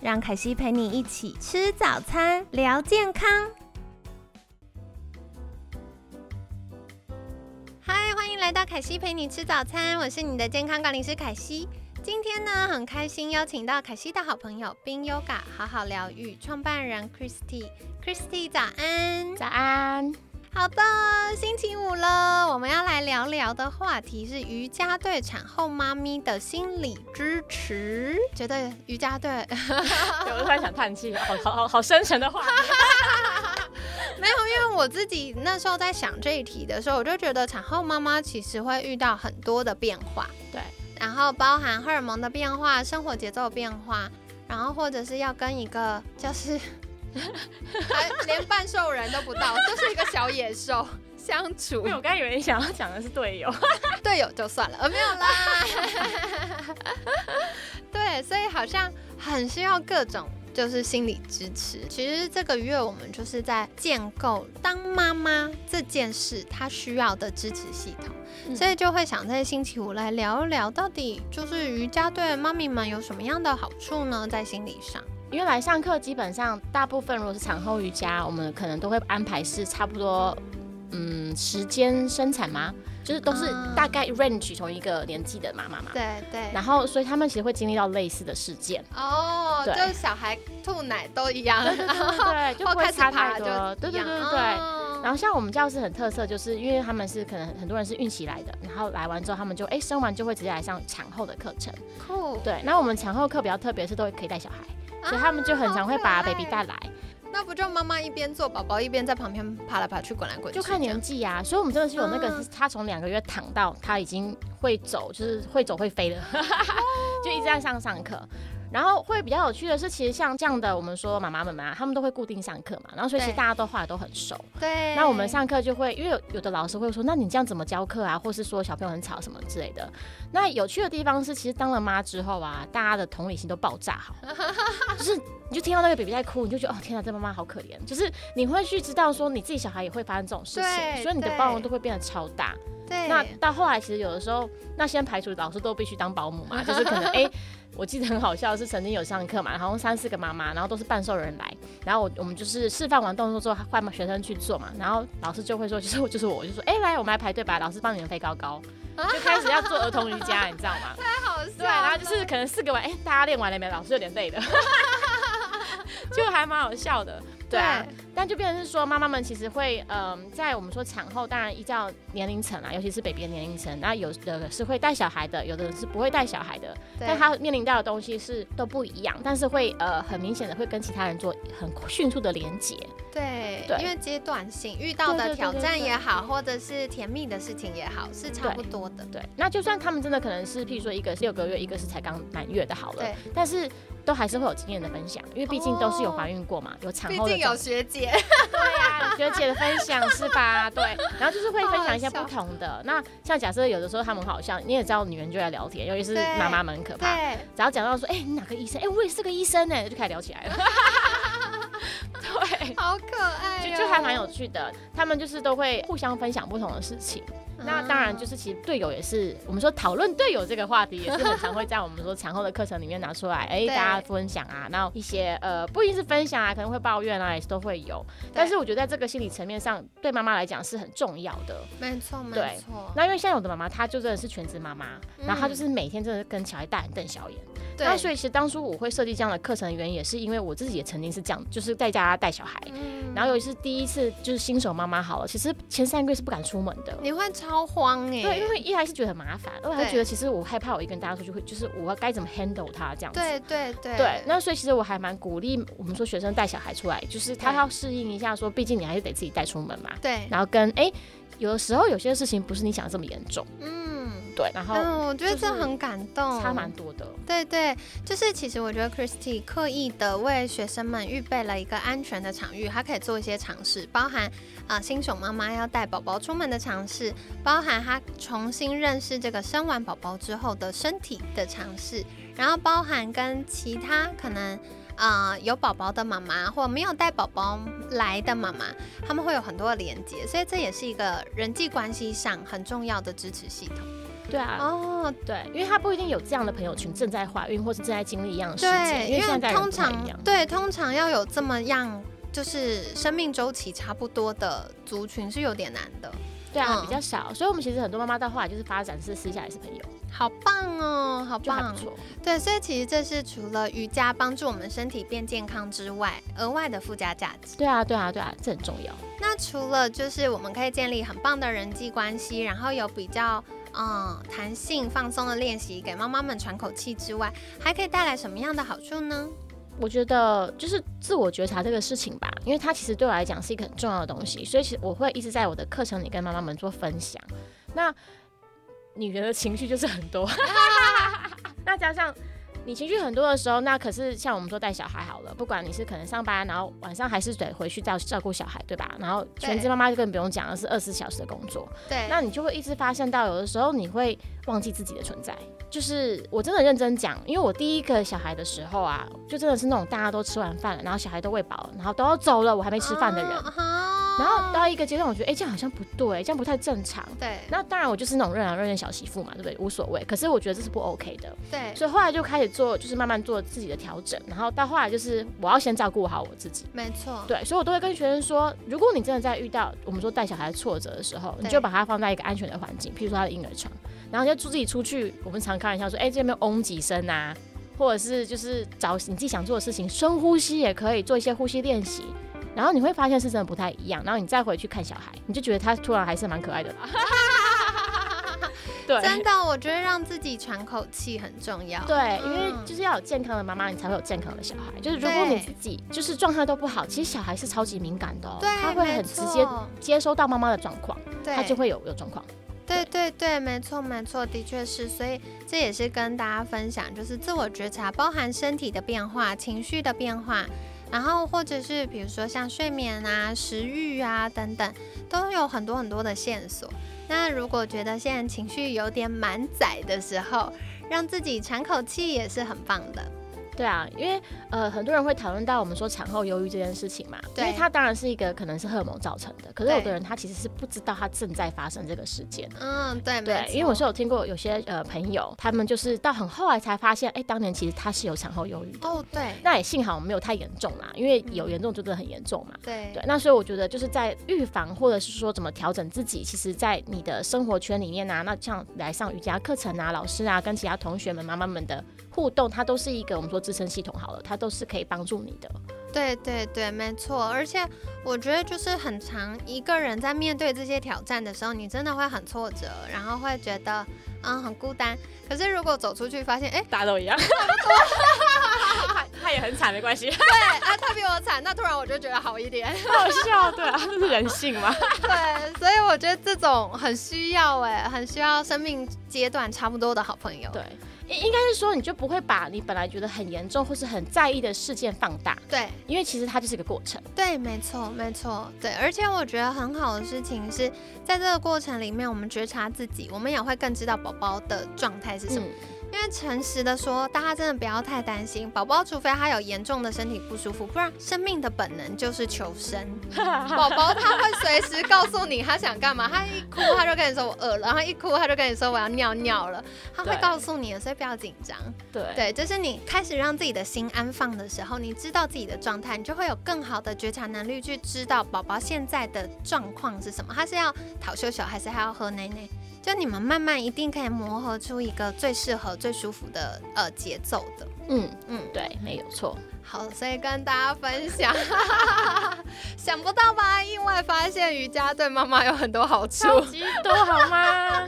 让凯西陪你一起吃早餐，聊健康。嗨，欢迎来到凯西陪你吃早餐，我是你的健康管理师凯西。今天呢，很开心邀请到凯西的好朋友冰 Yoga 好好疗愈创办人 Christy，Christy 早安，早安。好的，星期五了，我们要来聊聊的话题是瑜伽对产后妈咪的心理支持。觉得瑜伽对，我突然想叹气，好好好好深沉的话。没有，因为我自己那时候在想这一题的时候，我就觉得产后妈妈其实会遇到很多的变化，对，然后包含荷尔蒙的变化、生活节奏的变化，然后或者是要跟一个就是。还 连半兽人都不到，就是一个小野兽相处。因为我刚以为你想要讲的是队友，队友就算了，呃，没有啦。对，所以好像很需要各种就是心理支持。其实这个月我们就是在建构当妈妈这件事，她需要的支持系统，所以就会想在星期五来聊一聊，到底就是瑜伽对妈咪们有什么样的好处呢？在心理上。因为来上课，基本上大部分如果是产后瑜伽，我们可能都会安排是差不多，嗯，时间生产吗？就是都是大概 range 同一个年纪的妈妈嘛。对对。然后，所以他们其实会经历到类似的事件。哦，就是小孩吐奶都一样。对对对，就不会差太多。对对对对。然后像我们教室很特色，就是因为他们是可能很多人是孕期来的，然后来完之后他们就哎生完就会直接来上产后的课程。酷。对，那我们产后课比较特别，是都会可以带小孩。所以他们就很常会把 baby 带来，那不就妈妈一边做宝宝一边在旁边爬来爬去滚来滚去？就看年纪呀。所以我们真的是有那个，他从两个月躺到他已经会走，就是会走会飞的，就一直在上上课。然后会比较有趣的是，其实像这样的，我们说妈妈们嘛，他们都会固定上课嘛，然后所以其实大家都画的都很熟。对。那我们上课就会，因为有有的老师会说，那你这样怎么教课啊？或是说小朋友很吵什么之类的。那有趣的地方是，其实当了妈之后啊，大家的同理心都爆炸好，就是你就听到那个 baby 在哭，你就觉得哦天哪，这妈妈好可怜。就是你会去知道说，你自己小孩也会发生这种事情，所以你的包容度会变得超大。对。那到后来，其实有的时候，那先排除老师都必须当保姆嘛，就是可能哎。我记得很好笑，是曾经有上课嘛，然后三四个妈妈，然后都是半兽人来，然后我我们就是示范完动作之后，换学生去做嘛，然后老师就会说，就是我就是我，就说，哎，来，我们来排队吧，老师帮你们飞高高，就开始要做儿童瑜伽，你知道吗？太好笑。对，然后就是可能四个完，哎，大家练完了没？老师有点累了，就还蛮好笑的。对啊，但就变成是说，妈妈们其实会，嗯，在我们说产后，当然依照年龄层啊，尤其是 baby 的年龄层，那有的是会带小孩的，有的是不会带小孩的，但他面临到的东西是都不一样，但是会呃很明显的会跟其他人做很迅速的连接。对，因为阶段性遇到的挑战也好，或者是甜蜜的事情也好，是差不多的。对，那就算他们真的可能是，譬如说一个是六个月，一个是才刚满月的，好了，但是。都还是会有经验的分享，因为毕竟都是有怀孕过嘛，有产后的。毕竟有学姐。对呀，学姐的分享是吧？对，然后就是会分享一些不同的。那像假设有的时候他们好像，你也知道，女人就在聊天，尤其是妈妈们很可怕。对。只要讲到说，哎，你哪个医生？哎，我也是个医生呢，就开始聊起来了。对。好可爱。就就还蛮有趣的，他们就是都会互相分享不同的事情。那当然，就是其实队友也是，我们说讨论队友这个话题，也是很常会在我们说产后的课程里面拿出来，哎，大家分享啊，然后一些呃，不一定是分享啊，可能会抱怨啊，也是都会有。但是我觉得在这个心理层面上，对妈妈来讲是很重要的。没错，没错。那因为现在有的妈妈，她就真的是全职妈妈，然后她就是每天真的跟小孩大眼瞪小眼。那所以其实当初我会设计这样的课程的原因，也是因为我自己也曾经是这样，就是在家带小孩，然后尤其是第一次就是新手妈妈好了，其实前三个月是不敢出门的。你会超慌哎。对，因为一来是觉得很麻烦，二来觉得其实我害怕我一个人大家出去会，就是我要该怎么 handle 他这样子。对对对。对，那所以其实我还蛮鼓励我们说学生带小孩出来，就是他要适应一下，说毕竟你还是得自己带出门嘛。对。然后跟哎，有的时候有些事情不是你想的这么严重。嗯。对，然后嗯，我觉得这很感动，差蛮多的。对对，就是其实我觉得 Christy 刻意的为学生们预备了一个安全的场域，他可以做一些尝试，包含啊、呃新手妈妈要带宝宝出门的尝试，包含他重新认识这个生完宝宝之后的身体的尝试，然后包含跟其他可能。啊、有宝宝的妈妈或没有带宝宝来的妈妈，他们会有很多的连接，所以这也是一个人际关系上很重要的支持系统。对啊，哦，对，因为他不一定有这样的朋友群正在怀孕或是正在经历一样的事情，对，因为现在通常。对通常要有这么样，就是生命周期差不多的族群是有点难的。对啊，嗯比较少，所以我们其实很多妈妈到后来就是发展是私下也是朋友，好棒哦，好棒不！错。对，所以其实这是除了瑜伽帮助我们身体变健康之外，额外的附加价值。对啊，对啊，对啊，这很重要。那除了就是我们可以建立很棒的人际关系，然后有比较嗯弹性放松的练习，给妈妈们喘口气之外，还可以带来什么样的好处呢？我觉得就是自我觉察这个事情吧，因为它其实对我来讲是一个很重要的东西，所以其实我会一直在我的课程里跟妈妈们做分享。那女人的情绪就是很多，那加上你情绪很多的时候，那可是像我们说带小孩好了，不管你是可能上班，然后晚上还是得回去照照顾小孩，对吧？然后全职妈妈就更不用讲了，是二十四小时的工作，对，那你就会一直发现到，有的时候你会忘记自己的存在。就是我真的认真讲，因为我第一个小孩的时候啊，就真的是那种大家都吃完饭了，然后小孩都喂饱了，然后都要走了，我还没吃饭的人。啊然后到一个阶段，我觉得哎、诶这样好像不对，这样不太正常。对那当然，我就是那种任劳任怨小媳妇嘛，对不对？无所谓。可是我觉得这是不 OK 的，对，所以后来就开始做，就是慢慢做自己的调整。然后到后来就是我要先照顾好我自己。没错，对，所以我都会跟学生说，如果你真的在遇到我们说带小孩挫折的时候，你就把它放在一个安全的环境，譬如说他的婴儿床，然后你就自己出去。我们常开玩笑说，哎、这边嗡几声啊，或者是就是找你自己想做的事情，深呼吸也可以做一些呼吸练习。然后你会发现是真的不太一样，然后你再回去看小孩，你就觉得他突然还是蛮可爱的啦。对真的，我觉得让自己喘口气很重要。对，因为嗯就是要有健康的妈妈，你才会有健康的小孩。就是如果你自己就是状态都不好，其实小孩是超级敏感的他会很直接接收到妈妈的状况，对，他就会有有状况。对对对，没错没错，的确是，所以这也是跟大家分享，就是自我觉察，包含身体的变化、情绪的变化，然后或者是比如说像睡眠啊、食欲啊等等，都有很多很多的线索。那如果觉得现在情绪有点满载的时候，让自己喘口气也是很棒的。对啊，因为呃很多人会讨论到我们说产后忧郁这件事情嘛，因为它当然是一个可能是荷尔蒙造成的，可是有的人他其实是不知道他正在发生这个事件。嗯，对，对，因为我是有听过有些呃朋友，他们就是到很后来才发现，哎，当年其实他是有产后忧郁的。哦，对那也幸好我们没有太严重啦，因为有严重就真的很严重嘛。对对，那所以我觉得就是在预防或者是说怎么调整自己，其实，在你的生活圈里面啊，那像来上瑜伽课程啊，老师啊，跟其他同学们、妈妈们的互动，它都是一个我们说支撑系统好了，它都是可以帮助你的。对对对，没错。而且我觉得就是很长一个人在面对这些挑战的时候，你真的会很挫折，然后会觉得嗯很孤单。可是如果走出去发现，哎，大家都一样，他他也很惨，没关系，对，啊他比我惨，那突然我就觉得好一点。好笑，对啊，这是人性嘛。对，所以我觉得这种很需要哎，很需要生命阶段差不多的好朋友。对，应应该是说，你就不会把你本来觉得很严重或是很在意的事件放大，对因为其实它就是一个过程。对，没错没错，对。而且我觉得很好的事情是在这个过程里面，我们觉察自己，我们也会更知道宝宝的状态是什么。嗯，因为诚实的说，大家真的不要太担心宝宝，除非他有严重的身体不舒服，不然生命的本能就是求生。宝宝他会随时告诉你他想干嘛，他一哭他就跟你说我饿了，然后一哭他就跟你说我要尿尿了，他会告诉你的，所以不要紧张。对对，就是你开始让自己的心安放的时候，你知道自己的状态，你就会有更好的觉察能力去知道宝宝现在的状况是什么，他是要讨羞羞还是还要喝奶奶？就你们慢慢一定可以磨合出一个最适合、最舒服的呃节奏的。嗯，嗯，对，没有错。好，所以跟大家分享，想不到吧？意外发现瑜伽对妈妈有很多好处。超级多好吗？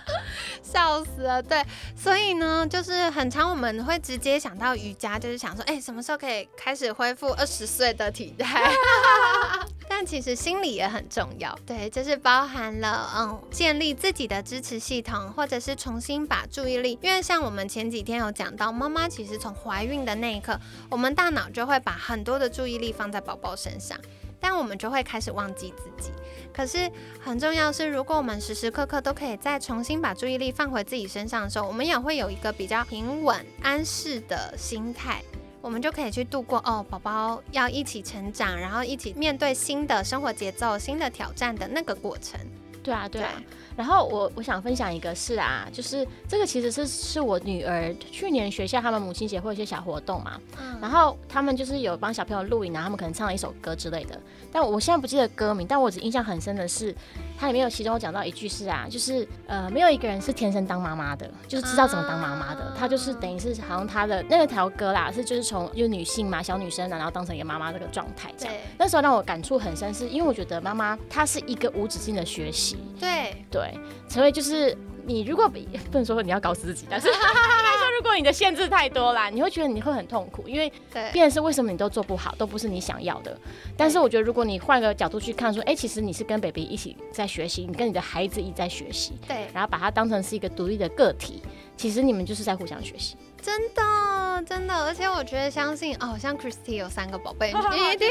笑死了，对，所以呢，就是很常我们会直接想到瑜伽，就是想说，哎、什么时候可以开始恢复二十岁的体态？但其实心理也很重要。对，就是包含了嗯，建立自己的支持系统，或者是重新把注意力，因为像我们前几天有讲到，妈妈其实从怀孕的那一刻，我们大脑就会把很多的注意力放在宝宝身上。但我们就会开始忘记自己。可是很重要是，如果我们时时刻刻都可以再重新把注意力放回自己身上的时候，我们也会有一个比较平稳安适的心态，我们就可以去度过哦，宝宝要一起成长，然后一起面对新的生活节奏、新的挑战的那个过程。对啊，对啊。然后我我想分享一个事啊，就是这个其实是是我女儿去年学校他们母亲节会有一些小活动嘛，然后他们就是有帮小朋友录影，然后他们可能唱了一首歌之类的，但我现在不记得歌名，但我只印象很深的是，它里面有其中有讲到一句是啊，就是呃没有一个人是天生当妈妈的，就是知道怎么当妈妈的，他就是等于是好像他的那个条歌啦，是就是从就是女性嘛小女生然后当成一个妈妈这个状态这样，那时候让我感触很深，是因为我觉得妈妈她是一个无止境的学习，对。对。成为就是你，如果不能说你要搞死自己，但是 说，如果你的限制太多啦，你会觉得你会很痛苦，因为变是为什么你都做不好，都不是你想要的。但是我觉得，如果你换个角度去看，说，哎，其实你是跟 baby 一起在学习，你跟你的孩子一起在学习，对，然后把它当成是一个独立的个体，其实你们就是在互相学习。真的，真的，而且我觉得相信哦，像 Christy 有三个宝贝，你一定。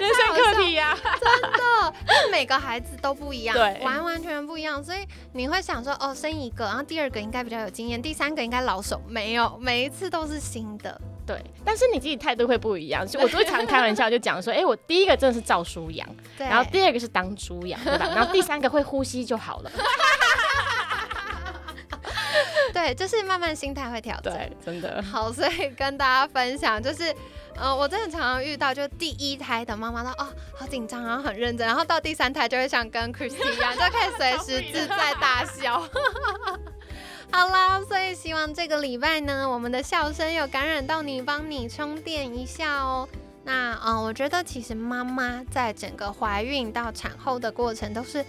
人生课题呀，真的，因为每个孩子都不一样，对，完完全不一样，所以你会想说，哦，生一个，然后第二个应该比较有经验，第三个应该老手，没有，每一次都是新的，对。但是你自己态度会不一样，我最常开玩笑就讲说，哎，我第一个真的是照书养，然后第二个是当猪养，对吧？然后第三个会呼吸就好了。对，就是慢慢心态会调整，真的。好，所以跟大家分享，就是，呃，我真的常常遇到，就第一胎的妈妈都哦，好紧张，然后很认真，然后到第三胎就会像跟 Christine 一样，就可以随时自在大笑。好啦，所以希望这个礼拜呢，我们的笑声有感染到你，帮你充电一下哦。那，嗯，我觉得其实妈妈在整个怀孕到产后的过程都是。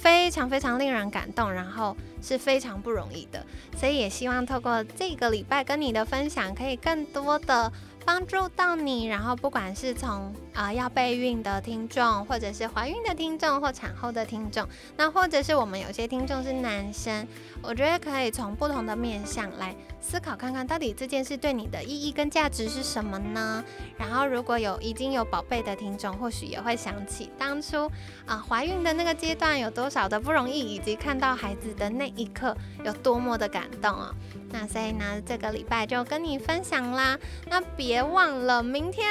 非常非常令人感动，然后是非常不容易的，所以也希望透过这个礼拜跟你的分享，可以更多的。帮助到你，然后不管是从啊要备孕的听众，或者是怀孕的听众，或产后的听众，那或者是我们有些听众是男生，我觉得可以从不同的面向来思考看看到底这件事对你的意义跟价值是什么呢？然后如果有已经有宝贝的听众，或许也会想起当初啊怀孕的那个阶段有多少的不容易，以及看到孩子的那一刻有多么的感动啊。那所以呢，这个礼拜就跟你分享啦。那别忘了，明天，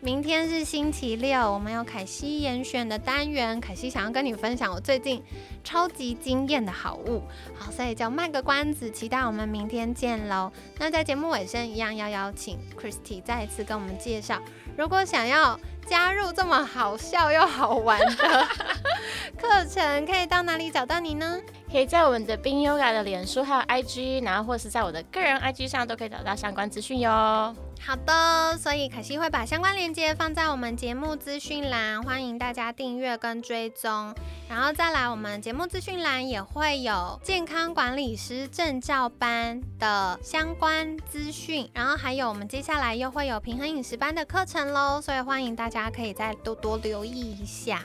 明天是星期六，我们有凯西严选的单元。凯西想要跟你分享我最近超级惊艳的好物，好，所以就卖个关子，期待我们明天见喽。那在节目尾声一样要邀请 Christy 再一次跟我们介绍，如果想要加入这么好笑又好玩的 课程，可以到哪里找到你呢？可以在我们的冰 Yoga 的脸书还有 IG，然后或是在我的个人 IG 上都可以找到相关资讯哟。好的，所以可惜会把相关链接放在我们节目资讯栏，欢迎大家订阅跟追踪。然后再来，我们节目资讯栏也会有健康管理师证照班的相关资讯，然后还有我们接下来又会有平衡饮食班的课程喽，所以欢迎大大家可以再多多留意一下。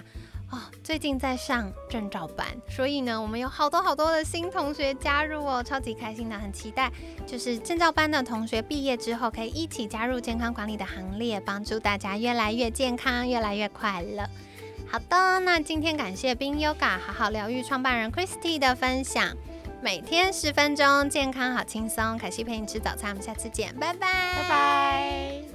哦，最近在上证照班，所以呢，我们有好多好多的新同学加入哦，超级开心的，很期待，就是证照班的同学毕业之后可以一起加入健康管理的行列，帮助大家越来越健康，越来越快乐。好的，那今天感谢冰 Yoga 好好疗愈创办人 Christy 的分享，每天十分钟，健康好轻松，凯西陪你吃早餐，我们下次见，拜拜，拜拜。